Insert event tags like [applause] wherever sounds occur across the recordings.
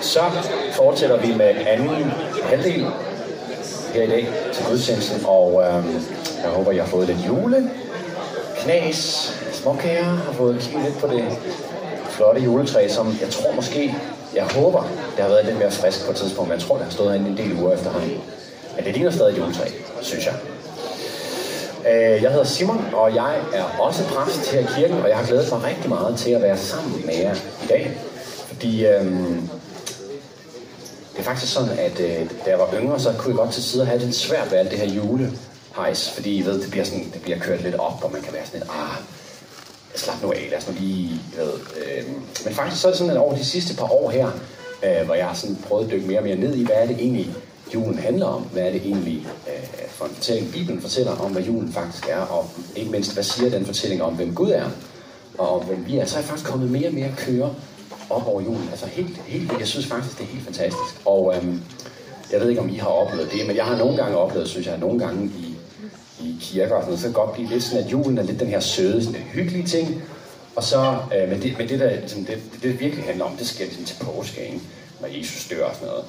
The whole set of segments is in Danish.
Så fortsætter vi med anden halvdel her i dag til gudstjenesten, og øhm, jeg håber, jeg har fået lidt jule, knas, småkager, har fået kigget lidt på det flotte juletræ, som jeg tror måske, jeg håber, det har været lidt mere frisk på et tidspunkt, men jeg tror, det har stået herinde en del uger efterhånden. Men det ligner stadig et juletræ, synes jeg. Øh, jeg hedder Simon, og jeg er også præst her i kirken, og jeg har glædet mig rigtig meget til at være sammen med jer i dag. Fordi øhm, det er faktisk sådan, at øh, da jeg var yngre, så kunne jeg godt til tider have det lidt svært ved alt det her julehejs. Fordi I ved, det bliver, sådan, det bliver kørt lidt op, og man kan være sådan lidt, ah, slap nu af, lad os nu lige, ved. Øh, men faktisk så er det sådan, at over de sidste par år her, øh, hvor jeg har sådan prøvet at dykke mere og mere ned i, hvad er det egentlig, julen handler om? Hvad er det egentlig øh, for en fortælling, Bibelen fortæller om, hvad julen faktisk er? Og ikke mindst, hvad siger den fortælling om, hvem Gud er? Og om hvem vi er? Så er jeg faktisk kommet mere og mere køre op over julen. Altså helt, helt, jeg synes faktisk, det er helt fantastisk. Og øhm, jeg ved ikke, om I har oplevet det, men jeg har nogle gange oplevet, synes jeg, nogle gange i, i kirker og sådan noget, så kan godt blive lidt sådan, at julen er lidt den her søde, sådan hyggelige ting. Og så, øh, men, det, men det, der, ligesom, det, det, det virkelig handler om, det sker ligesom til påske, ikke? når Jesus dør og sådan noget.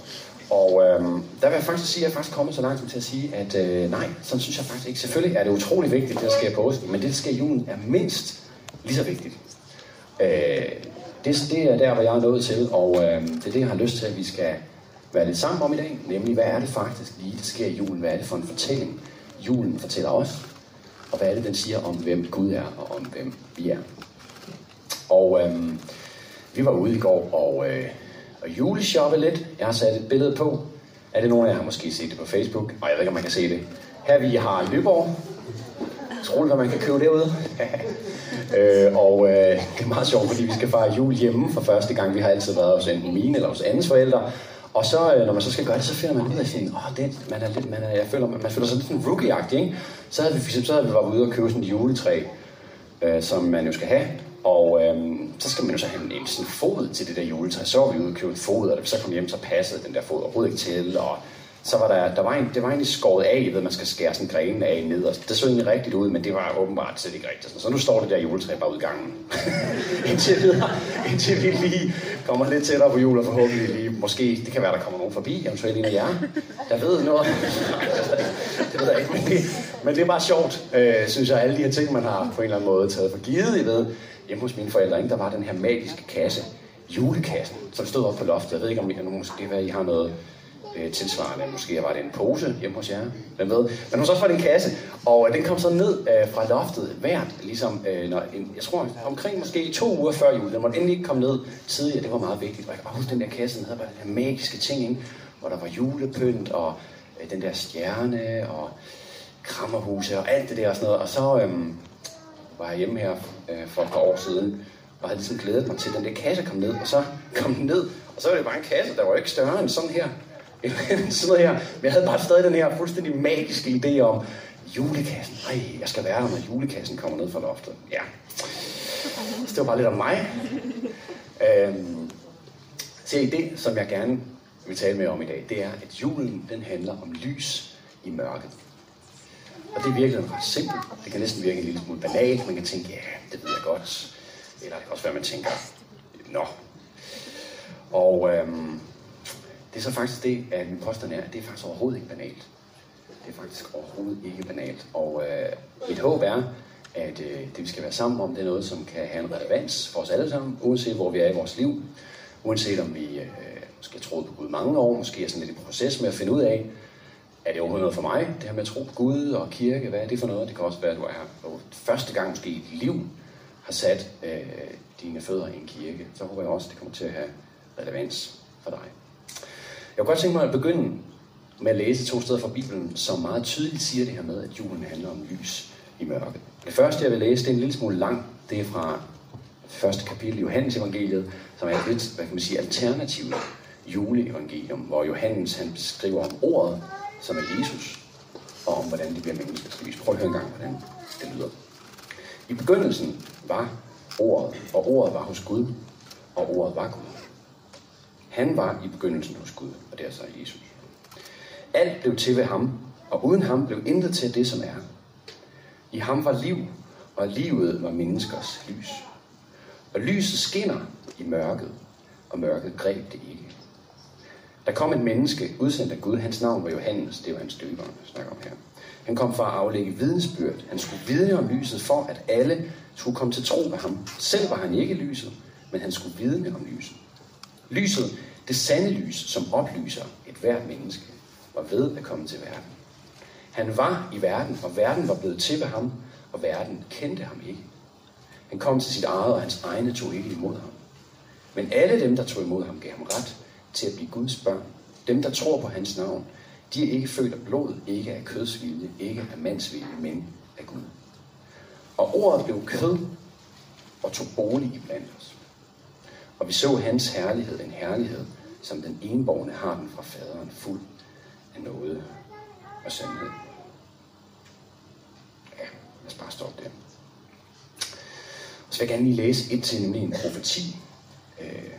Og øhm, der vil jeg faktisk sige, at jeg er faktisk kommet så langt som til at sige, at øh, nej, sådan synes jeg faktisk ikke. Selvfølgelig er det utrolig vigtigt, det der sker påske, påsken, men det, der sker i julen, er mindst lige så vigtigt. Øh, det, det er der, hvor jeg er nået til, og øh, det er det, jeg har lyst til, at vi skal være lidt sammen om i dag. Nemlig, hvad er det faktisk lige, der sker i julen? Hvad er det for en fortælling, julen fortæller os? Og hvad er det, den siger om, hvem Gud er, og om hvem vi er? Og øh, vi var ude i går og, øh, og juleshoppe lidt. Jeg har sat et billede på. Er det nogen af jer, har måske set det på Facebook? Og jeg ved ikke, om man kan se det. Her vi har Lyborg. Tror du, hvad man kan købe derude? [laughs] øh, og øh, det er meget sjovt, fordi vi skal fejre jul hjemme for første gang. Vi har altid været hos enten mine eller hos andens forældre. Og så, øh, når man så skal gøre det, så finder man ud af at åh, det, man er lidt, man er, jeg føler, man, man føler sig lidt rookie-agtig, ikke? Så havde vi, for eksempel, så havde vi været ude og købe sådan et juletræ, øh, som man jo skal have. Og øh, så skal man jo så have en, en sådan fod til det der juletræ. Så var vi ude og købe en fod, og da vi så kom hjem, så passede den der fod overhovedet ikke til. Og så var der, der var en, det var egentlig skåret af, ved at man skal skære sådan grenen af ned. Og det så egentlig rigtigt ud, men det var åbenbart slet ikke rigtigt. Så nu står det der juletræ bare ud i gangen. [laughs] indtil, videre, indtil vi lige kommer lidt tættere på jul, og forhåbentlig lige, måske, det kan være, der kommer nogen forbi, eventuelt en af jer, der ved noget. [laughs] det ved jeg ikke, men det, men det er bare sjovt, øh, synes jeg, alle de her ting, man har på en eller anden måde taget for givet. I ved, hjemme hos mine forældre, ikke, der var den her magiske kasse, julekassen, som stod op på loftet. Jeg ved ikke, om I, måske hvad, I har noget øh, tilsvarende. Måske var det en pose hjemme hos jer. Hvem ved. Men hos os var det en kasse. Og øh, den kom så ned øh, fra loftet hvert, ligesom, øh, når en, jeg tror omkring måske to uger før jul. Den måtte endelig ikke komme ned tidligere. Det var meget vigtigt. Og jeg kan bare huske den der kasse, den havde bare den her magiske ting, ikke? hvor der var julepynt og øh, den der stjerne og krammerhuse og alt det der og sådan noget. Og så øh, var jeg hjemme her øh, for et par år siden, og havde ligesom glædet mig til, at den der kasse kom ned, og så kom den ned, og så var det bare en kasse, der var ikke større end sådan her. [laughs] sådan noget her. Men jeg havde bare stadig den her fuldstændig magiske idé om, julekassen, nej, jeg skal være her, når julekassen kommer ned fra loftet. Ja. Så det var bare lidt om mig. Øhm, se, det, som jeg gerne vil tale med om i dag, det er, at julen, den handler om lys i mørket. Og det er virkelig ret simpelt. Det kan næsten virke en lille smule banalt. Man kan tænke, ja, det ved jeg godt. Eller det kan også være, man tænker, nå. Og øhm, det er så faktisk det, at min påstand er, at det er faktisk overhovedet ikke banalt. Det er faktisk overhovedet ikke banalt. Og øh, mit håb er, at øh, det vi skal være sammen om, det er noget, som kan have en relevans for os alle sammen, uanset hvor vi er i vores liv. Uanset om vi øh, måske har på Gud mange år, måske er sådan lidt i proces med at finde ud af, er det overhovedet noget for mig, det her med at tro på Gud og kirke, hvad er det for noget? Det kan også være, at du er her og første gang måske i dit liv har sat øh, dine fødder i en kirke. Så håber jeg også, at det kommer til at have relevans for dig. Jeg kunne godt tænke mig at begynde med at læse to steder fra Bibelen, som meget tydeligt siger det her med, at julen handler om lys i mørket. Det første, jeg vil læse, det er en lille smule lang. Det er fra første kapitel i Johannes evangeliet, som er et lidt, hvad kan man sige, alternativt juleevangelium, hvor Johannes han beskriver om ordet, som er Jesus, og om hvordan det bliver menneskets lys. Prøv at høre en gang, hvordan det lyder. I begyndelsen var ordet, og ordet var hos Gud, og ordet var Gud. Han var i begyndelsen hos Gud, og det er så Jesus. Alt blev til ved ham, og uden ham blev intet til det, som er. I ham var liv, og livet var menneskers lys. Og lyset skinner i mørket, og mørket greb det ikke. Der kom et menneske, udsendt af Gud, hans navn var Johannes, det var hans døber, jeg snakker om her. Han kom for at aflægge vidensbyrd. Han skulle vidne om lyset, for at alle skulle komme til tro ved ham. Selv var han ikke lyset, men han skulle vidne om lyset. Lyset, det sande lys, som oplyser et hvert menneske, var ved at komme til verden. Han var i verden, og verden var blevet til ved ham, og verden kendte ham ikke. Han kom til sit eget, og hans egne tog ikke imod ham. Men alle dem, der tog imod ham, gav ham ret til at blive Guds børn. Dem, der tror på hans navn, de er ikke født af blod, ikke af kødsvilje, ikke af mandsvilje, men af Gud. Og ordet blev kød og tog bolig i blandt os. Og vi så hans herlighed, en herlighed, som den enborgne har den fra faderen, fuld af noget og sandhed. Ja, lad os bare stoppe der. Og så vil jeg gerne lige læse et til, nemlig en profeti. Øh,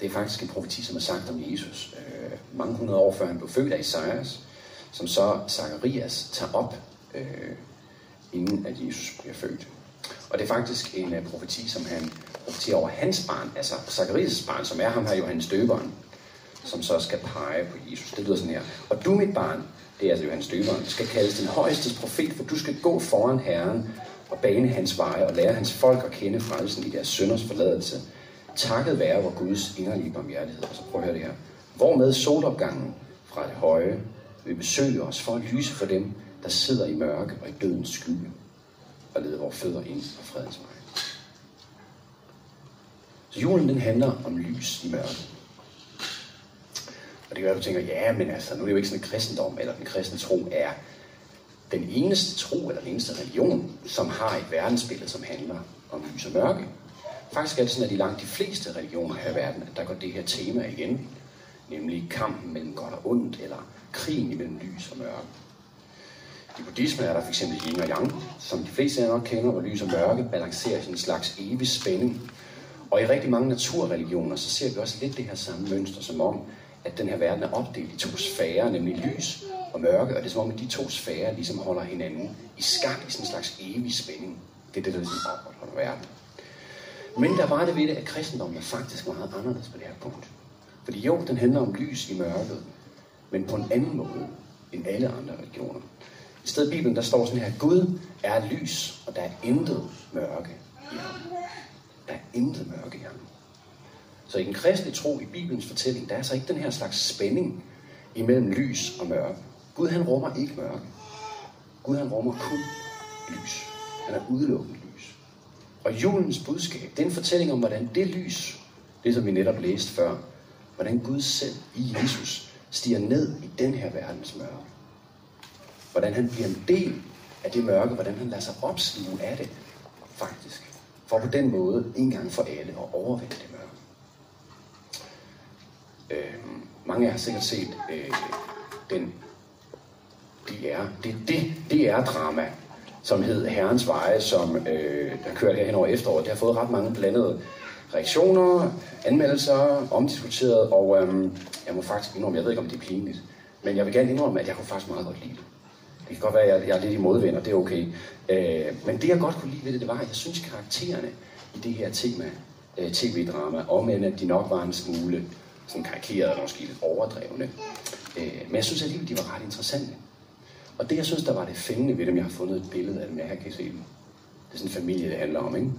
det er faktisk en profeti, som er sagt om Jesus øh, mange hundrede år før han blev født af Isaias, som så Zacharias tager op, øh, inden at Jesus bliver født. Og det er faktisk en uh, profeti, som han profeterer over hans barn, altså Zacharias' barn, som er ham her Johannes Døberen, som så skal pege på Jesus. Det lyder sådan her. Og du, mit barn, det er altså Johannes Døberen, skal kaldes den højeste profet, for du skal gå foran Herren og bane hans veje og lære hans folk at kende frelsen i deres sønders forladelse. Takket være vor Guds inderlige barmhjertighed. Så prøv at høre det her. Hvormed solopgangen fra det høje vil besøge os for at lyse for dem, der sidder i mørke og i dødens skygge og lede vores fødder ind på fredens vej. Så julen den handler om lys i mørket. Og det kan være, at du tænker, ja, men altså, nu er det jo ikke sådan, at kristendom eller den kristne tro er den eneste tro eller den eneste religion, som har et verdensbillede, som handler om lys og mørke. Faktisk er det sådan, at i langt de fleste religioner her i verden, at der går det her tema igen, nemlig kampen mellem godt og ondt, eller krigen imellem lys og mørke. I buddhismen er der f.eks. yin og yang, som de fleste af jer nok kender, hvor lys og mørke balancerer i en slags evig spænding. Og i rigtig mange naturreligioner, så ser vi også lidt det her samme mønster, som om, at den her verden er opdelt i to sfærer, nemlig lys og mørke, og det er som om, at de to sfærer ligesom holder hinanden i skak i sådan en slags evig spænding. Det er det, der ligesom opholder verden. Men der var det ved det, at kristendommen er faktisk meget anderledes på det her punkt. Fordi jo, den handler om lys i mørket, men på en anden måde end alle andre religioner. I stedet i Bibelen, der står sådan her, Gud er lys, og der er intet mørke i ham. Der er intet mørke i ham. Så i den kristne tro, i Bibelens fortælling, der er så ikke den her slags spænding imellem lys og mørke. Gud han rummer ikke mørke. Gud han rummer kun lys. Han er udelukkende lys. Og julens budskab, det er en fortælling om, hvordan det lys, det som vi netop læste før, hvordan Gud selv i Jesus stiger ned i den her verdens mørke. Hvordan han bliver en del af det mørke, hvordan han lader sig opsluge af det, faktisk. For på den måde, en gang for alle, at overvinde det mørke. Øh, mange af jer har sikkert set øh, den DR, det, det, det er drama, som hed Herrens Veje, som øh, der kørte her hen over efteråret. Det har fået ret mange blandede reaktioner, anmeldelser, omdiskuteret, og øh, jeg må faktisk indrømme, jeg ved ikke om det er pinligt, men jeg vil gerne indrømme, at jeg kunne faktisk meget godt lide det. Det kan godt være, at jeg, jeg er lidt i modvind, og det er okay. Øh, men det, jeg godt kunne lide ved det, det var, at jeg synes, karaktererne i det her tema, øh, tv-drama, om end at de nok var en smule sådan karikerede og måske lidt overdrevne. Øh, men jeg synes alligevel, de var ret interessante. Og det, jeg synes, der var det fængende ved dem, jeg har fundet et billede af dem, jeg her kan se dem. Det er sådan en familie, det handler om, ikke?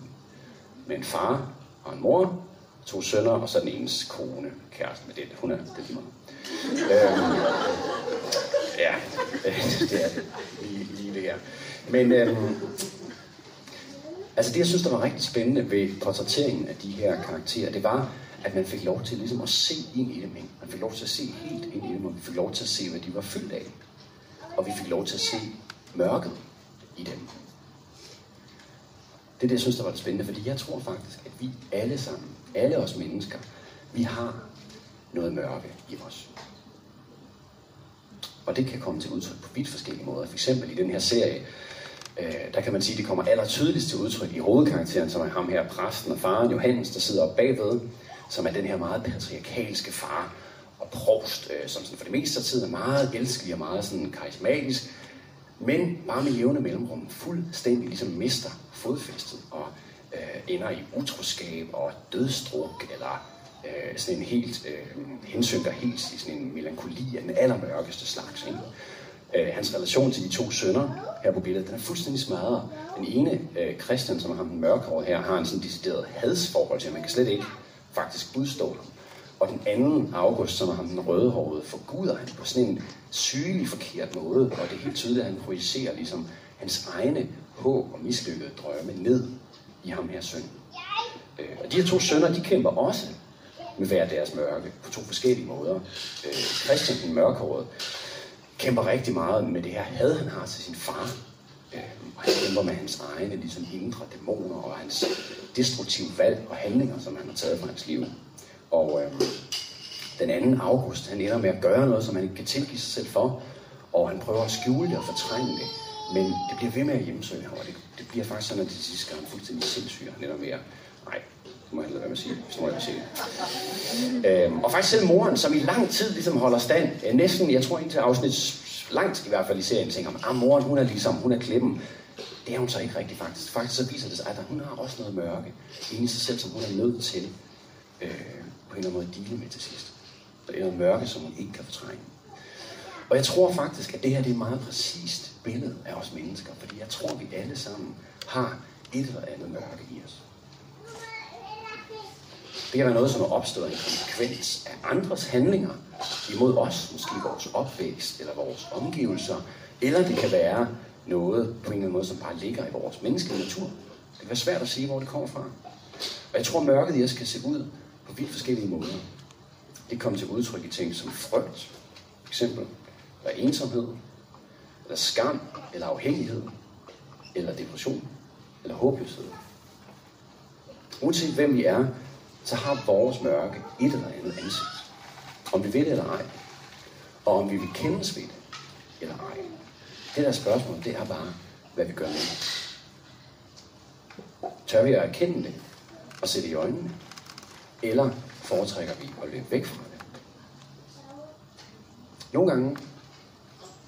Med en far og en mor, to sønner, og så den enes kone, kæreste med det. Hun er det er lige meget. Øhm, ja, [laughs] det er det. Lige, lige det her. Men øhm, altså det, jeg synes, der var rigtig spændende ved portrætteringen af de her karakterer, det var, at man fik lov til ligesom at se ind i dem. Ikke? Man fik lov til at se helt ind i dem, og vi fik lov til at se, hvad de var fyldt af. Og vi fik lov til at se mørket i dem. Det er det, jeg synes, der var det spændende, fordi jeg tror faktisk, at vi alle sammen, alle os mennesker, vi har noget mørke i os. Og det kan komme til udtryk på vidt forskellige måder. For eksempel i den her serie, øh, der kan man sige, at det kommer aller tydeligst til udtryk i hovedkarakteren, som er ham her, præsten og faren Johannes, der sidder oppe bagved, som er den her meget patriarkalske far og provst, øh, som sådan for det meste af tiden er meget elskelig og meget sådan karismatisk, men bare med jævne mellemrum fuldstændig ligesom mister fodfæstet og øh, ender i utroskab og dødstruk, eller øh, sådan en helt øh, hensynker helt i sådan en melankoli af den allermørkeste slags. Ikke? Øh, hans relation til de to sønner her på billedet, den er fuldstændig smadret. Den ene, øh, Christian, som har ham mørkhåret her, har en sådan decideret hadsforhold til, man kan slet ikke faktisk udstå ham. Og den anden, August, som har ham den rødhårede, forguder han på sådan en sygelig forkert måde, og det er helt tydeligt, at han projicerer ligesom hans egne håb og mislykkede drømme ned i ham her søn. Øh, og de her to sønner, de kæmper også med hver deres mørke på to forskellige måder. Øh, Christian, den mørkhårede, kæmper rigtig meget med det her had, han har til sin far. Øh, og han kæmper med hans egne ligesom indre dæmoner og hans destruktive valg og handlinger, som han har taget fra hans liv. Og øh, den anden august, han ender med at gøre noget, som han ikke kan tilgive sig selv for, og han prøver at skjule det og fortrænge det. Men det bliver ved med at hjemsøge ham, og det, det bliver faktisk sådan, at det sidste gang fuldstændig sindssygt. Han ender med at, nej, må jeg lade være med at sige, hvis må jeg sige. Øhm, og faktisk selv moren, som i lang tid ligesom holder stand, øh, næsten, jeg tror indtil afsnit langt i hvert fald i serien, tænker man, ah, moren, hun er ligesom, hun er klippen. Det er hun så ikke rigtig faktisk. Faktisk så viser det sig, at hun har også noget mørke inde i sig selv, som hun er nødt til øh, på en eller anden måde at dele med til sidst. Der det er noget mørke, som hun ikke kan fortrænge. Og jeg tror faktisk, at det her det er et meget præcist billede af os mennesker, fordi jeg tror, at vi alle sammen har et eller andet mørke i os. Det kan være noget, som er opstået en konsekvens af andres handlinger imod os, måske vores opvækst eller vores omgivelser, eller det kan være noget på en eller anden måde, som bare ligger i vores menneskelige natur. Det kan være svært at sige, hvor det kommer fra. Og jeg tror, mørket i os kan se ud på vidt forskellige måder. Det kommer til udtryk i ting som frygt, eksempel, eller ensomhed, eller skam, eller afhængighed, eller depression, eller håbløshed. Uanset hvem vi er, så har vores mørke et eller andet ansigt. Om vi vil det eller ej. Og om vi vil kendes ved det eller ej. Det der spørgsmål, det er bare, hvad vi gør med det. Tør vi at erkende det og sætte i øjnene? Eller foretrækker vi at løbe væk fra det? Nogle gange,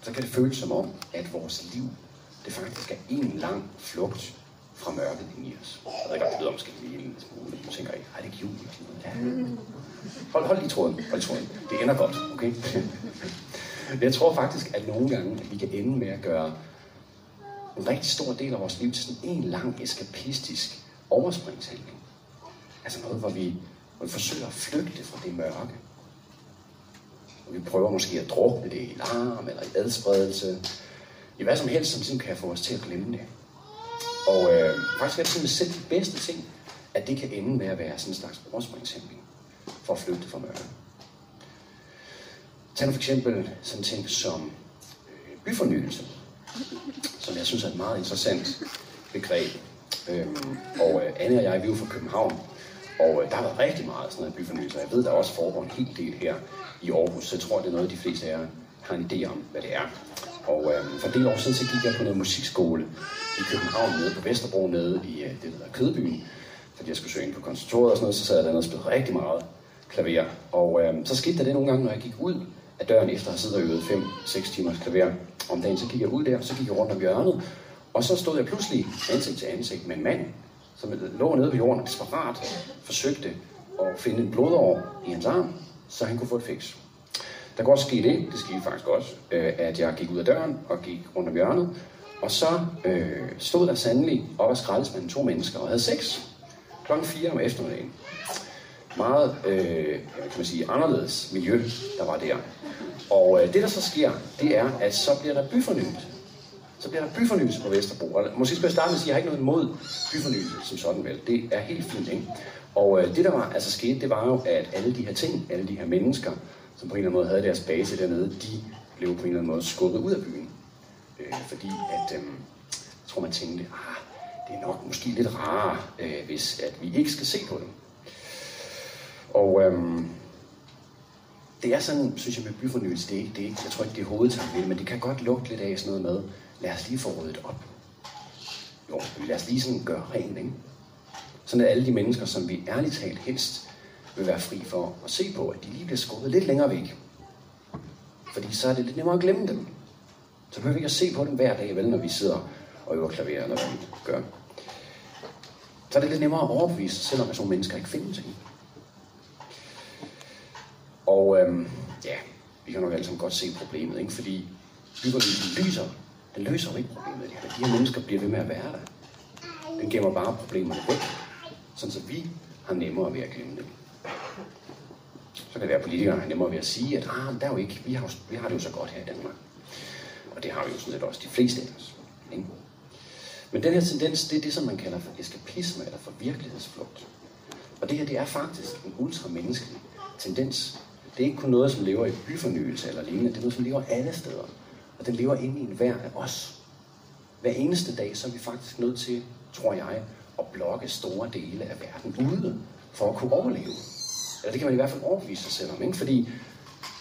så kan det føles som om, at vores liv, det faktisk er en lang flugt fra mørket ind i os. Jeg ved godt, det lyder måske lige en smule, du tænker, ej, det ikke jul? Ja. Hold, hold lige tråden, hold tråden. Det ender godt, okay? [laughs] Jeg tror faktisk, at nogle gange, at vi kan ende med at gøre en rigtig stor del af vores liv til sådan en lang eskapistisk overspringshandling. Altså noget, hvor vi, hvor vi forsøger at flygte fra det mørke. Og vi prøver måske at drukne det i larm eller i adspredelse. I hvad som helst, som kan få os til at glemme det. Og øh, faktisk er det sådan selv de bedste ting, at det kan ende med at være sådan en slags overspringshandling for at flygte fra mørket. Tag nu for eksempel sådan ting som øh, byfornyelse, som jeg synes er et meget interessant begreb. Øh, og øh, Anne og jeg, vi er jo fra København, og øh, der har været rigtig meget sådan noget byfornyelse. Jeg ved, der også foregår en hel del her i Aarhus, så jeg tror, det er noget, de fleste af jer har en idé om, hvad det er. Og øh, for en del år siden, så gik jeg på noget musikskole i København, nede på Vesterbro, nede i øh, det, der hedder Kødbyen, fordi jeg skulle søge ind på konservatoriet og sådan noget, så sad jeg dernede og spillede rigtig meget klaver. Og øh, så skete der det nogle gange, når jeg gik ud af døren efter at have siddet og øvet 5-6 timers klaver om dagen, så gik jeg ud der, så gik jeg rundt om hjørnet, og så stod jeg pludselig ansigt til ansigt med en mand, som lå nede på jorden og desperat forsøgte at finde en blodår i hans arm, så han kunne få et fix. Der kunne også ske det, det skete faktisk også, øh, at jeg gik ud af døren og gik rundt om hjørnet, og så øh, stod der sandelig op ad skraldespanden to mennesker og havde sex klokken 4 om eftermiddagen. Meget, øh, kan man sige, anderledes miljø, der var der. Og øh, det, der så sker, det er, at så bliver der byfornyet. Så bliver der byfornyelse på Vesterbro. Og måske skal jeg starte med at sige, at jeg har ikke noget imod byfornyelse som sådan vel. Det er helt fint, ikke? Og øh, det, der var altså skete, det var jo, at alle de her ting, alle de her mennesker, som på en eller anden måde havde deres base dernede, de blev på en eller anden måde skubbet ud af byen. Øh, fordi at, øh, jeg tror man tænkte, ah, det er nok måske lidt rarere, øh, hvis at vi ikke skal se på dem. Og øh, det er sådan, synes jeg med byfornyelse, det er, det er, jeg tror ikke det er hovedtanken, men det kan godt lugte lidt af sådan noget med, lad os lige få ryddet op. Jo, lad os lige sådan gøre rent, ikke? Sådan at alle de mennesker, som vi ærligt talt helst vil være fri for at se på, at de lige bliver skubbet lidt længere væk. Fordi så er det lidt nemmere at glemme dem. Så behøver vi ikke at se på dem hver dag, vel, når vi sidder og øver klaver, eller hvad vi gør. Så er det lidt nemmere at overbevise sig selv om, at sådan nogle mennesker ikke findes. Ikke? Og øhm, ja, vi kan nok alle sammen godt se problemet, ikke? fordi byggerlyden lyser, den løser jo ikke problemet. De her mennesker bliver ved med at være der. Den gemmer bare problemerne væk, sådan så vi har nemmere ved at glemme dem. Så kan det være, at politikerne har nemmere ved at sige, at ah, der er jo ikke, vi, har, vi har det jo så godt her i Danmark. Og det har vi jo sådan set også de fleste af os. Ikke? Men den her tendens, det er det, som man kalder for eskapisme eller for virkelighedsflugt. Og det her, det er faktisk en ultramenneskelig tendens. Det er ikke kun noget, som lever i byfornyelse eller lignende. Det er noget, som lever alle steder. Og den lever inde i enhver af os. Hver eneste dag, så er vi faktisk nødt til, tror jeg, at blokke store dele af verden ude for at kunne overleve. Eller det kan man i hvert fald overbevise sig selv om, ikke? Fordi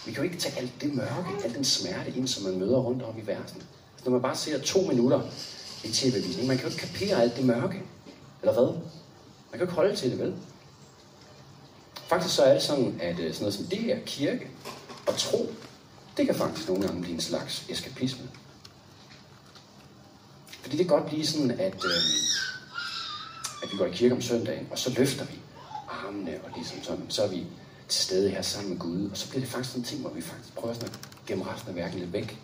vi kan jo ikke tage alt det mørke, al den smerte ind, som man møder rundt om i verden. Altså, når man bare ser to minutter i tv-visning, man kan jo ikke kapere alt det mørke. Eller hvad? Man kan jo ikke holde til det, vel? Faktisk så er det sådan, at øh, sådan noget som det her kirke og tro, det kan faktisk nogle gange blive en slags eskapisme. Fordi det kan godt blive sådan, at, øh, at vi går i kirke om søndagen, og så løfter vi armene, og ligesom sådan, så er vi til stede her sammen med Gud, og så bliver det faktisk sådan en ting, hvor vi faktisk prøver sådan at gemme resten af værken lidt væk.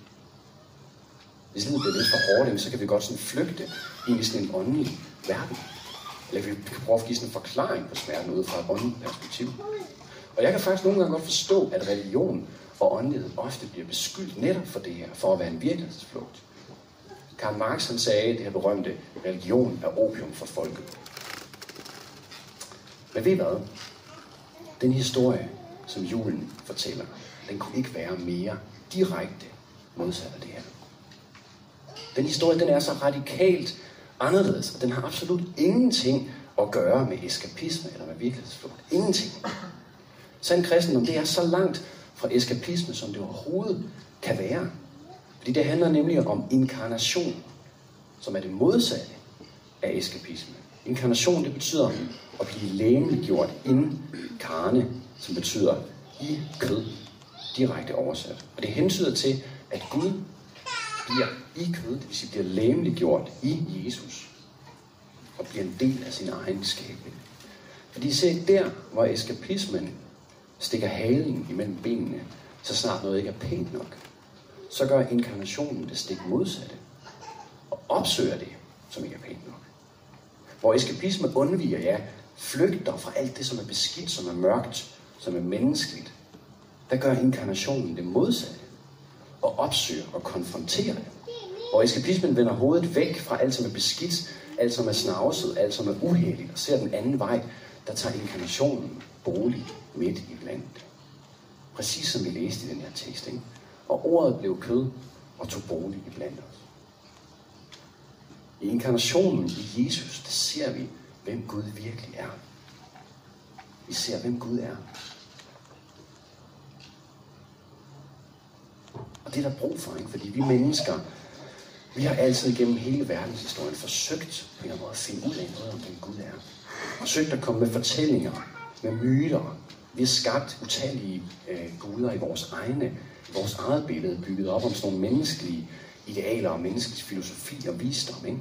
Hvis livet bliver lidt for hårdt, så kan vi godt sådan flygte ind i sådan en åndelig verden. Eller vi kan prøve at give sådan en forklaring på smerten ud fra et åndeligt perspektiv. Og jeg kan faktisk nogle gange godt forstå, at religion og åndelighed ofte bliver beskyldt netop for det her, for at være en virkelighedsflugt. Karl Marx han sagde det her berømte, religion er opium for folket. Men ved I hvad? Den historie, som julen fortæller, den kunne ikke være mere direkte modsat af det her. Den historie, den er så radikalt anderledes, og den har absolut ingenting at gøre med eskapisme eller med virkelighedsflugt. Ingenting. Sand kristendom, det er så langt fra eskapisme, som det overhovedet kan være. Fordi det handler nemlig om inkarnation, som er det modsatte af eskapisme. Inkarnation, det betyder at blive læmeliggjort inkarne, som betyder i kød, direkte oversat. Og det hensyder til, at Gud bliver i kød, det vil sige bliver læmeliggjort i Jesus, og bliver en del af sin egen skabning. Fordi se, der hvor eskapismen stikker halen imellem benene, så snart noget ikke er pænt nok, så gør inkarnationen det stik modsatte, og opsøger det, som ikke er pænt nok. Hvor eskapisme undviger, ja, flygter fra alt det, som er beskidt, som er mørkt, som er menneskeligt, der gør inkarnationen det modsatte, og opsøger og konfronterer det. Og eskapismen vender hovedet væk fra alt, som er beskidt, alt, som er snavset, alt, som er uheldigt, og ser den anden vej, der tager inkarnationen bolig midt i blandt. Præcis som vi læste i den her tekst. Ikke? Og ordet blev kød og tog bolig i blandt os. I inkarnationen i Jesus, der ser vi, hvem Gud virkelig er. Vi ser, hvem Gud er. Og det er der brug for, ikke? fordi vi mennesker, vi har altid gennem hele verdenshistorien forsøgt på en eller anden måde at finde ud af noget om, hvem Gud er. Forsøgt at komme med fortællinger, med myter. Vi har skabt utallige øh, guder i vores egne, i vores eget billede, bygget op om sådan nogle menneskelige idealer og menneskelig filosofi og visdom. Ikke?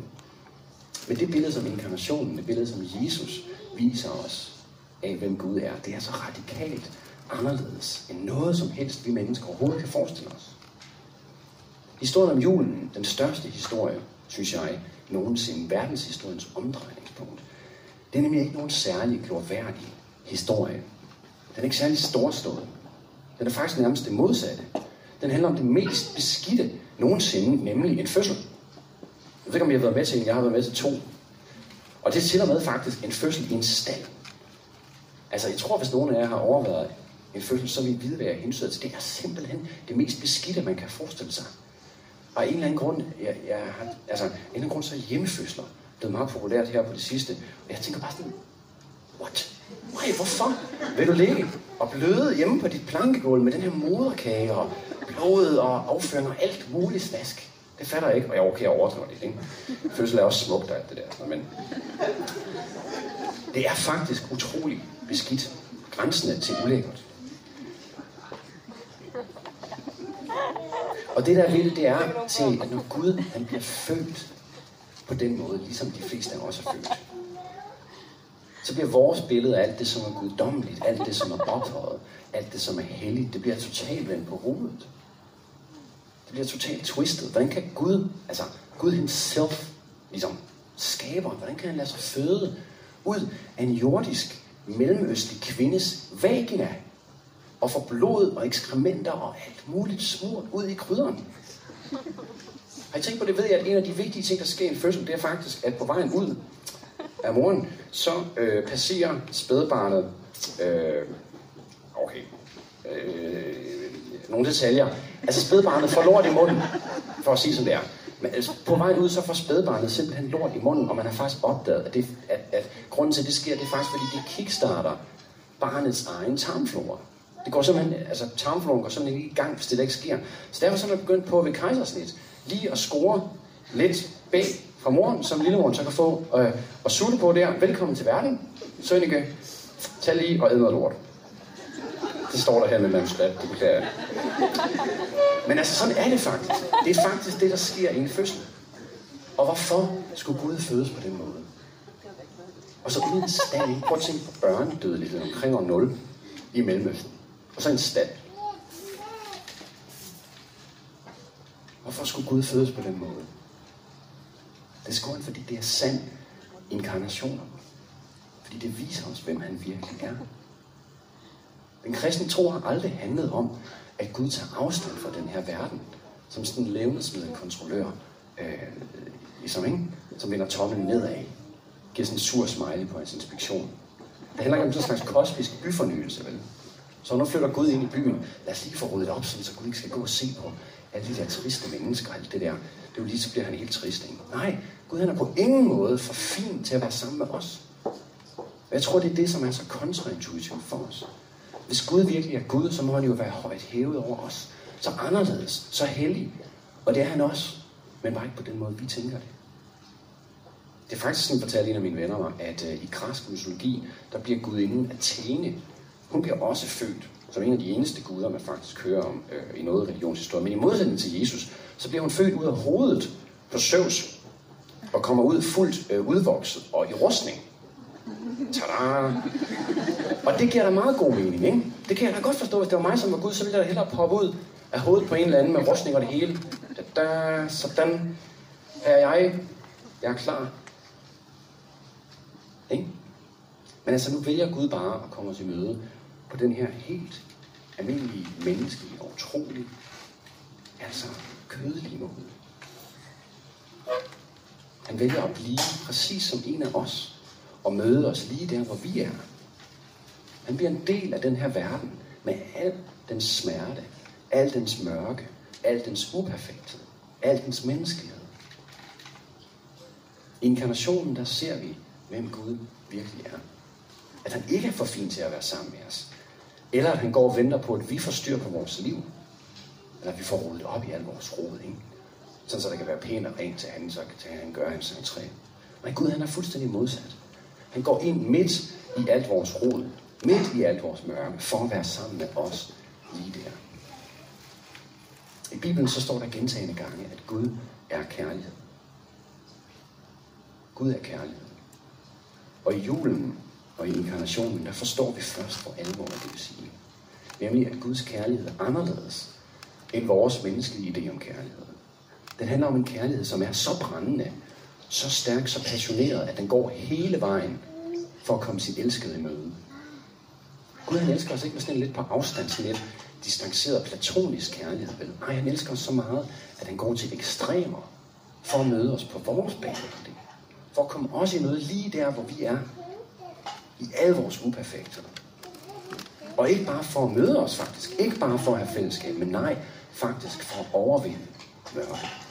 Men det billede som inkarnationen, det billede som Jesus viser os af, hvem Gud er, det er så radikalt anderledes end noget som helst, vi mennesker overhovedet kan forestille os. Historien om julen, den største historie, synes jeg, nogensinde, verdenshistoriens omdrejningspunkt, det er nemlig ikke nogen særlig glorværdig historie. Den er ikke særlig storstået. Den er faktisk nærmest det modsatte. Den handler om det mest beskidte nogensinde, nemlig en fødsel. Jeg ved ikke, om I har været med til en. Jeg har været med til to. Og det tæller med faktisk en fødsel i en stald. Altså, jeg tror, hvis nogen af jer har overvejet en fødsel, så vil I vide, hvad jeg hensyder til. Det er simpelthen det mest beskidte, man kan forestille sig. Og en eller anden grund, jeg, jeg har, altså, en eller anden grund, så er hjemmefødsler blevet meget populært her på det sidste. Og jeg tænker bare sådan, what? Nej, hvorfor? Vil du ligge og bløde hjemme på dit plankegulv med den her moderkage og blod og afføring og alt muligt snask? Det fatter jeg ikke, og jeg okay, jeg overdriver det, ikke? Fødsel er også smukt og alt det der, men... Det er faktisk utrolig beskidt. Grænsen er til ulækkert. Og det der er det er til, at når Gud han bliver født på den måde, ligesom de fleste af os er født, så bliver vores billede af alt det, som er guddommeligt, alt det, som er ophøjet, alt det, som er helligt, det bliver totalt vendt på hovedet. Det bliver totalt twistet. Hvordan kan Gud, altså Gud himself, ligesom skaberen, hvordan kan han lade sig føde ud af en jordisk, mellemøstlig kvindes vagina, og få blod og ekskrementer og alt muligt smurt ud i krydderen? Har I tænkt på det? Ved jeg, at en af de vigtige ting, der sker i en fødsel, det er faktisk, at på vejen ud af moren, så øh, passerer spædbarnet, øh, okay, øh, nogle detaljer. Altså spædbarnet får lort i munden, for at sige som det er. Men altså, på vejen ud, så får spædbarnet simpelthen lort i munden, og man har faktisk opdaget, at, det, at, at grunden til, at det sker, det er faktisk, fordi det kickstarter barnets egen tarmflora. Det går simpelthen, altså tarmfloren går simpelthen ikke i gang, hvis det ikke sker. Så derfor så er man begyndt på ved kejsersnit, lige at score lidt bag fra moren, som lillemoren så kan få øh, og sutte på der. Velkommen til verden, Sønneke. Tag lige og æd noget lort. Det står der her med manuskript, det beklager jeg. Men altså, sådan er det faktisk. Det er faktisk det, der sker i en fødsel. Og hvorfor skulle Gud fødes på den måde? Og så uden stald. Prøv at tænke på børnedødelighed omkring år 0 i Mellemøsten. Og så en stald. Hvorfor skulle Gud fødes på den måde? Det skulle han, fordi det er sand inkarnation. Fordi det viser os, hvem han virkelig er. Den kristne tro har aldrig handlet om, at Gud tager afstand fra den her verden, som sådan en levnedsmiddel kontrollør, øh, ligesom, ikke? som vender tommelen nedad, giver sådan en sur smiley på hans inspektion. Det handler ikke om sådan en slags kosmisk byfornyelse, vel? Så nu flytter Gud ind i byen. Lad os lige få ryddet op, så Gud ikke skal gå og se på alle de der triste mennesker, alt det der. Det er jo lige, så bliver han helt trist. Ikke? Nej, Gud han er på ingen måde for fin til at være sammen med os. Og jeg tror, det er det, som er så kontraintuitivt for os. Hvis Gud virkelig er Gud, så må han jo være højt hævet over os. Så anderledes, så hellig. Og det er han også. Men bare ikke på den måde, vi tænker det. Det er faktisk sådan, fortalte en af mine venner mig, at øh, i græsk mytologi, der bliver gudinden Athene. Hun bliver også født som en af de eneste guder, man faktisk hører om øh, i noget religionshistorie. Men i modsætning til Jesus, så bliver hun født ud af hovedet på Zeus, og kommer ud fuldt øh, udvokset og i rustning. Tada! Og det giver da meget god mening, ikke? Det kan jeg da godt forstå, hvis det var mig, som var Gud, så ville jeg da hellere poppe ud af hovedet på en eller anden med rustning og det hele. Da, sådan er jeg. Jeg er klar. Ikke? Men altså, nu vælger Gud bare at komme os i møde på den her helt almindelige, menneskelige og utrolig, altså kødelige måde. Han vælger at blive præcis som en af os og møde os lige der, hvor vi er. Han bliver en del af den her verden med al dens smerte, al dens mørke, al dens uperfekthed, al dens menneskelighed. I inkarnationen, der ser vi, hvem Gud virkelig er. At han ikke er for fin til at være sammen med os. Eller at han går og venter på, at vi får styr på vores liv. Eller at vi får rullet op i al vores rod, ikke? Sådan så det kan være pænt og rent til han, så kan han gøre hans entré. Men Gud, han er fuldstændig modsat. Han går ind midt i alt vores rod, midt i alt vores mørke, for at være sammen med os lige der. I Bibelen så står der gentagende gange, at Gud er kærlighed. Gud er kærlighed. Og i julen og i inkarnationen, der forstår vi først for alvor, hvad det vil sige. Nemlig, at Guds kærlighed er anderledes end vores menneskelige idé om kærlighed. Den handler om en kærlighed, som er så brændende, så stærk, så passioneret, at den går hele vejen for at komme sit elskede i møde. Gud han elsker os ikke med sådan en lidt på afstand, sådan lidt distanceret platonisk kærlighed. Vel? Nej, han elsker os så meget, at han går til ekstremer for at møde os på vores bane. For at komme os i møde lige der, hvor vi er. I alle vores uperfekter. Og ikke bare for at møde os faktisk. Ikke bare for at have fællesskab, men nej, faktisk for at overvinde mørket.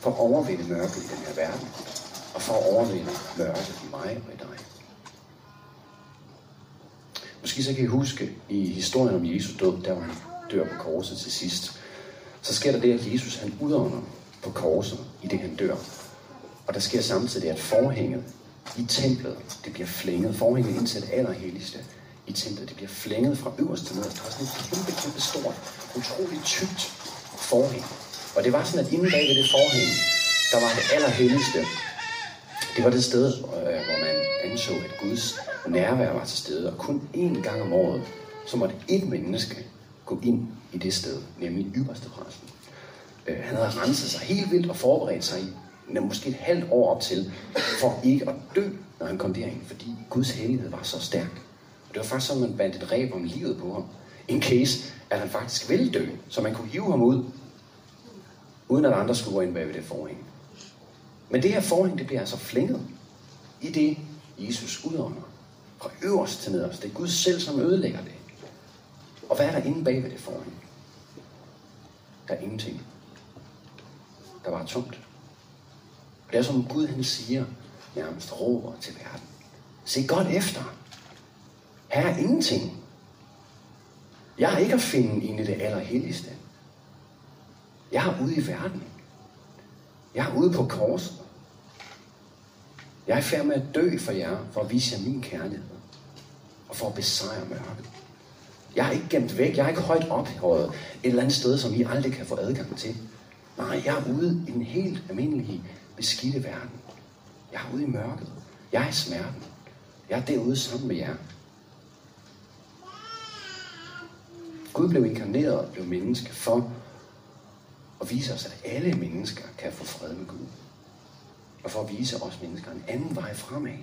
For at overvinde mørket i den her verden. Og for at overvinde mørket i mig og i dig. Måske så kan I huske i historien om Jesu død, der hvor han dør på korset til sidst. Så sker der det, at Jesus han udånder på korset, i det han dør. Og der sker samtidig, at forhænget i templet, det bliver flænget. Forhænget ind til det allerhelligste i templet, det bliver flænget fra øverst til nederst. Der er sådan et kæmpe, kæmpe stort, utroligt tykt forhæng. Og det var sådan, at inden bag ved det forhæng, der var det allerhelligste. Det var det sted, øh, hvor man anså, at Guds nærvær var til stede, og kun én gang om året, så måtte et menneske gå ind i det sted, nemlig ypperste præsten. Øh, han havde renset sig helt vildt og forberedt sig i måske et halvt år op til, for ikke at dø, når han kom derind, fordi Guds hellighed var så stærk. Og det var faktisk sådan, man bandt et ræb om livet på ham. En case, at han faktisk ville dø, så man kunne hive ham ud, uden at andre skulle gå ind bag ved det forhæng. Men det her forhæng, det bliver altså flænget i det, Jesus udånder. Fra øverst til nederst. Det er Gud selv, som ødelægger det. Og hvad er der inde bag ved det forhæng? Der er ingenting. Der var tomt. Og det er som Gud han siger, nærmest råber til verden. Se godt efter. Her er ingenting. Jeg er ikke at finde inde i det allerhelligste. Jeg er ude i verden. Jeg er ude på korset. Jeg er færdig færd med at dø for jer, for at vise jer min kærlighed. Og for at besejre mørket. Jeg er ikke gemt væk. Jeg er ikke højt ophøjet et eller andet sted, som I aldrig kan få adgang til. Nej, jeg er ude i den helt almindelige, beskidte verden. Jeg er ude i mørket. Jeg er i smerten. Jeg er derude sammen med jer. Gud blev inkarneret og blev menneske for og vise os, at alle mennesker kan få fred med Gud. Og for at vise os mennesker en anden vej fremad.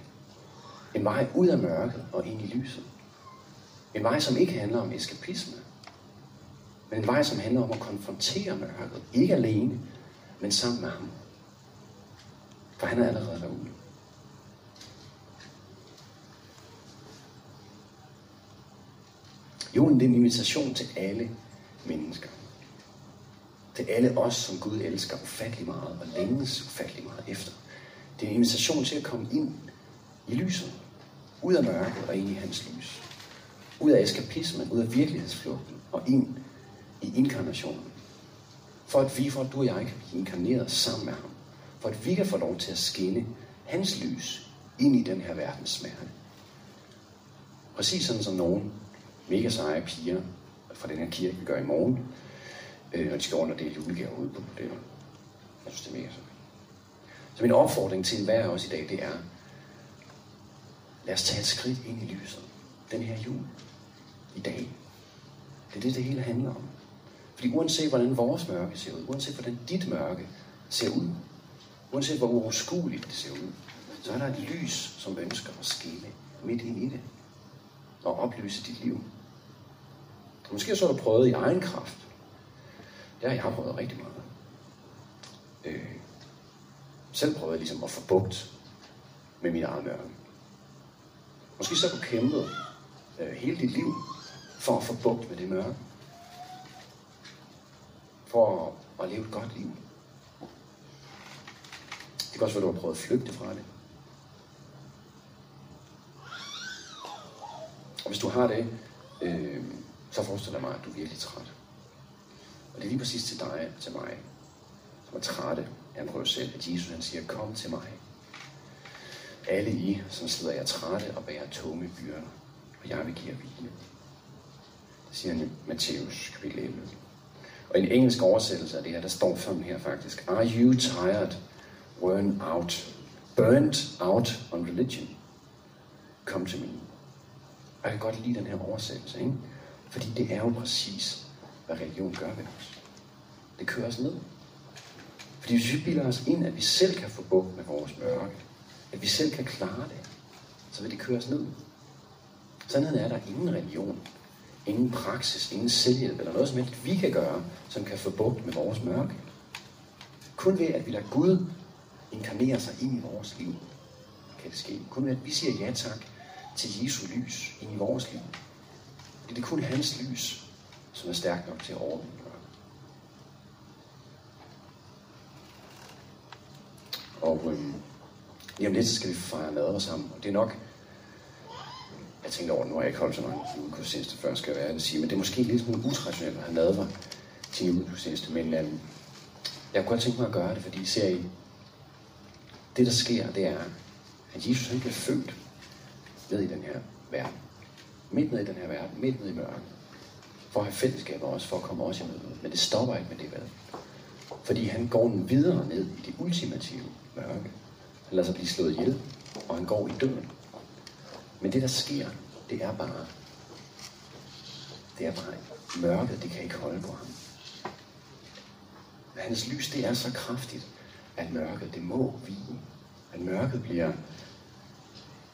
En vej ud af mørket og ind i lyset. En vej, som ikke handler om eskapisme, men en vej, som handler om at konfrontere mørket. Ikke alene, men sammen med ham. For han er allerede derude. Julen det er en invitation til alle mennesker. Til alle os, som Gud elsker ufattelig meget og længes ufattelig meget efter. Det er en invitation til at komme ind i lyset. Ud af mørket og ind i hans lys. Ud af eskapismen, ud af virkelighedsflugten og ind i inkarnationen. For at vi, for at du og jeg kan blive inkarneret sammen med ham. For at vi kan få lov til at skinne hans lys ind i den her verdens smerte. Præcis sådan som nogen mega seje piger fra den her kirke, gør i morgen, øh, når de skal under det julegaver ud på modeller. Jeg synes, det er mega sejt. Så min opfordring til enhver af os i dag, det er, lad os tage et skridt ind i lyset. Den her jul. I dag. Det er det, det hele handler om. Fordi uanset hvordan vores mørke ser ud, uanset hvordan dit mørke ser ud, uanset hvor uoverskueligt det ser ud, så er der et lys, som ønsker at skille midt ind i det og oplyse dit liv. Måske så har du prøvet i egen kraft. Det har jeg prøvet rigtig meget. Øh, selv prøvet ligesom at få bugt med mit eget mørke. Måske så du kæmpet øh, hele dit liv for at få bugt med det mørke. For at, at leve et godt liv. Det kan også være, at du har prøvet at flygte fra det. Og hvis du har det, øh, så forestiller jeg mig, at du er virkelig træt. Og det er lige præcis til dig og til mig, som er trætte af at prøve selv, at Jesus han siger, kom til mig. Alle I, som sidder jer trætte og bærer tunge byrder, og jeg vil give jer hvile. Det siger han i Matthæus kapitel 11. Og i en engelsk oversættelse af det her, der står sådan her faktisk. Are you tired, worn out, burnt out on religion? Come to me. Og jeg kan godt lide den her oversættelse, ikke? Fordi det er jo præcis, hvad religion gør ved os. Det kører os ned. Fordi hvis vi bilder os ind, at vi selv kan få bukt med vores mørke, at vi selv kan klare det, så vil det køre os ned. Sandheden er, at der er ingen religion, ingen praksis, ingen selvhjælp eller noget som helst, vi kan gøre, som kan få bukt med vores mørke. Kun ved, at vi lader Gud inkarnere sig ind i vores liv, kan det ske. Kun ved, at vi siger ja tak til Jesu lys ind i vores liv. Det er kun hans lys, som er stærkt nok til at overvinde Og øhm, lige om lidt skal vi fejre nadver sammen. Og det er nok, jeg tænkte over, nu har jeg ikke holdt så mange julegudstjenester før, skal jeg være at sige, men det er måske lidt smule utraditionelt at have nadver til en julegudstjeneste, men øhm, jeg kunne godt tænke mig at gøre det, fordi ser I, det der sker, det er, at Jesus han bliver født ned i den her verden. Midt ned i den her verden, midt ned i mørket. For at have fællesskab også, for at komme os i møde. Men det stopper ikke med det, vel? Fordi han går videre ned i det ultimative mørke. Han lader sig blive slået ihjel, og han går i døden. Men det, der sker, det er bare, det er bare mørket, det kan ikke holde på ham. Hans lys, det er så kraftigt, at mørket, det må vige. At mørket bliver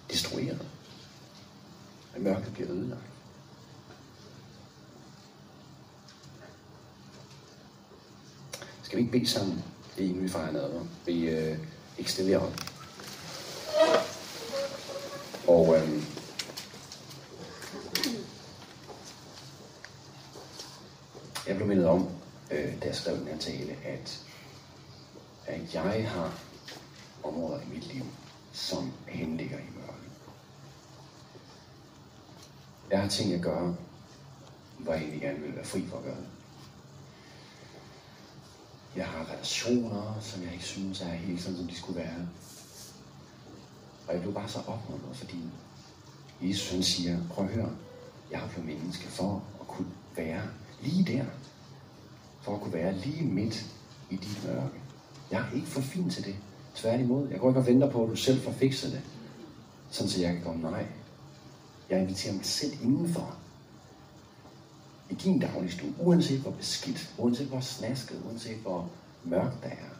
destrueret. At mørket bliver ødelagt. Skal vi ikke bede sammen, inden vi fejrer nadver? Vi øh, ikke stille op. Og øh, jeg blev mindet om, øh, da jeg skrev den her tale, at, at jeg har områder i mit liv, som henligger i mørket. Jeg har ting at gøre, hvor jeg egentlig gerne vil være fri for at gøre det. Jeg har relationer, som jeg ikke synes er helt sådan, som de skulle være. Og jeg blev bare så opmuntret, fordi Jesus han siger, prøv at høre, jeg har blevet menneske for at kunne være lige der. For at kunne være lige midt i dit mørke. Jeg er ikke for fin til det. Tværtimod, jeg går ikke og venter på, at du selv får fikset det. Sådan så jeg kan komme, nej. Jeg inviterer mig selv indenfor. I din dagligstue, uanset hvor beskidt, uanset hvor snasket, uanset hvor mørkt der er.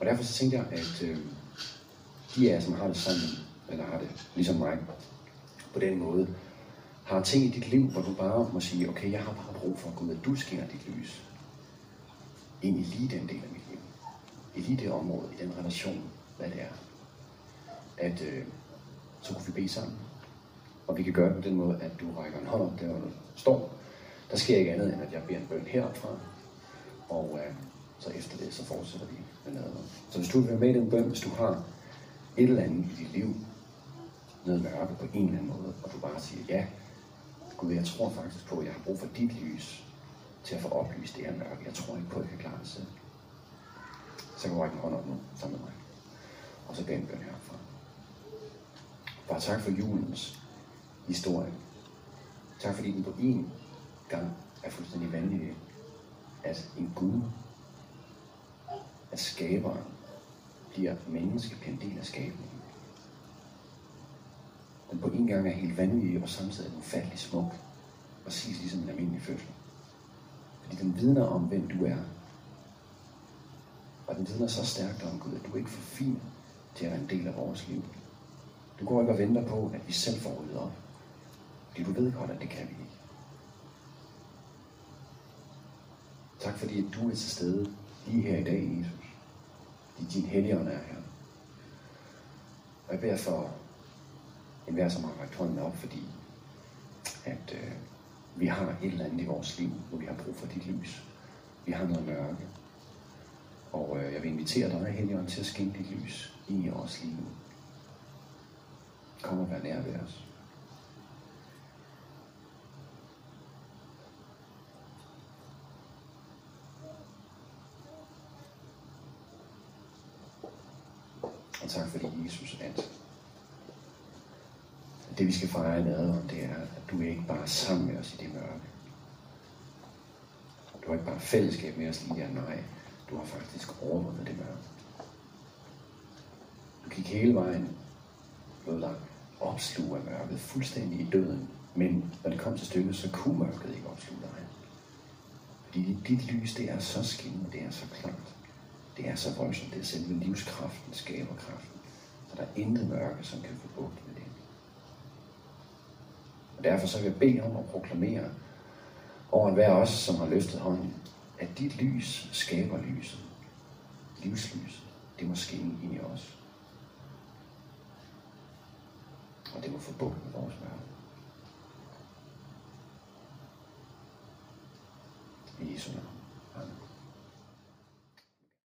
Og derfor så tænkte jeg, at øh, de af jer, som har det sådan, eller har det ligesom mig, på den måde, har ting i dit liv, hvor du bare må sige, okay, jeg har bare brug for at gå med, du skinner dit lys ind i lige den del af mit liv. I lige det område, i den relation, hvad det er. At øh, så kunne vi bede sammen. Og vi kan gøre det på den måde, at du rækker en hånd op der, hvor du står. Der sker ikke andet, end at jeg beder en bøn heropfra. Og øh, så efter det, så fortsætter vi med noget. Så hvis du vil være med i den bøn, hvis du har et eller andet i dit liv, noget mørke på en eller anden måde, og du bare siger, ja, Gud, jeg tror faktisk på, at jeg har brug for dit lys til at få oplyst det her mørke. Jeg tror ikke på, at jeg kan klare det selv. Så kan du række en hånd op nu, sammen med mig. Og så beder en bøn herfra. Bare tak for julens historie. Tak fordi den på én gang er fuldstændig vanvittig, at en Gud, at skaberen bliver menneske, bliver en del af skabningen. Den på en gang er helt vanvittig, og samtidig er den ufattelig smuk, præcis ligesom en almindelig fødsel. Fordi den vidner om, hvem du er. Og den vidner så stærkt om Gud, at du er ikke for fin til at være en del af vores liv. Du går ikke og venter på, at vi selv får ryddet op. Fordi du ved godt, at det kan vi ikke. Tak fordi, at du er til stede lige her i dag, Jesus. Fordi din helligånd er her. Og jeg beder for enhver, som har rækket hånden op, fordi at øh, vi har et eller andet i vores liv, hvor vi har brug for dit lys. Vi har noget mørke. Og øh, jeg vil invitere dig, Helligånd, til at skænke dit lys ind i vores liv. Kom og vær nær ved os. Og tak fordi Jesus, at det vi skal fejre i nadveren, det er, at du er ikke bare er sammen med os i det mørke. Du har ikke bare fællesskab med os lige der, nej. Du har faktisk overvundet det mørke. Du gik hele vejen, blev dig opslug af mørket, fuldstændig i døden. Men når det kom til stykket, så kunne mørket ikke opsluge dig. Fordi dit lys, det er så skinnende, det er så klart. Det er så voldsomt, det er selve livskraften, skaberkraften. Så der er intet mørke, som kan få bugt med det. Og derfor så vil jeg bede om at proklamere over enhver os, som har løftet hånden, at dit lys skaber lyset. Livslyset. Det må skinne ind i os. Og det må få bugt med vores mørke. I Jesu navn. Amen.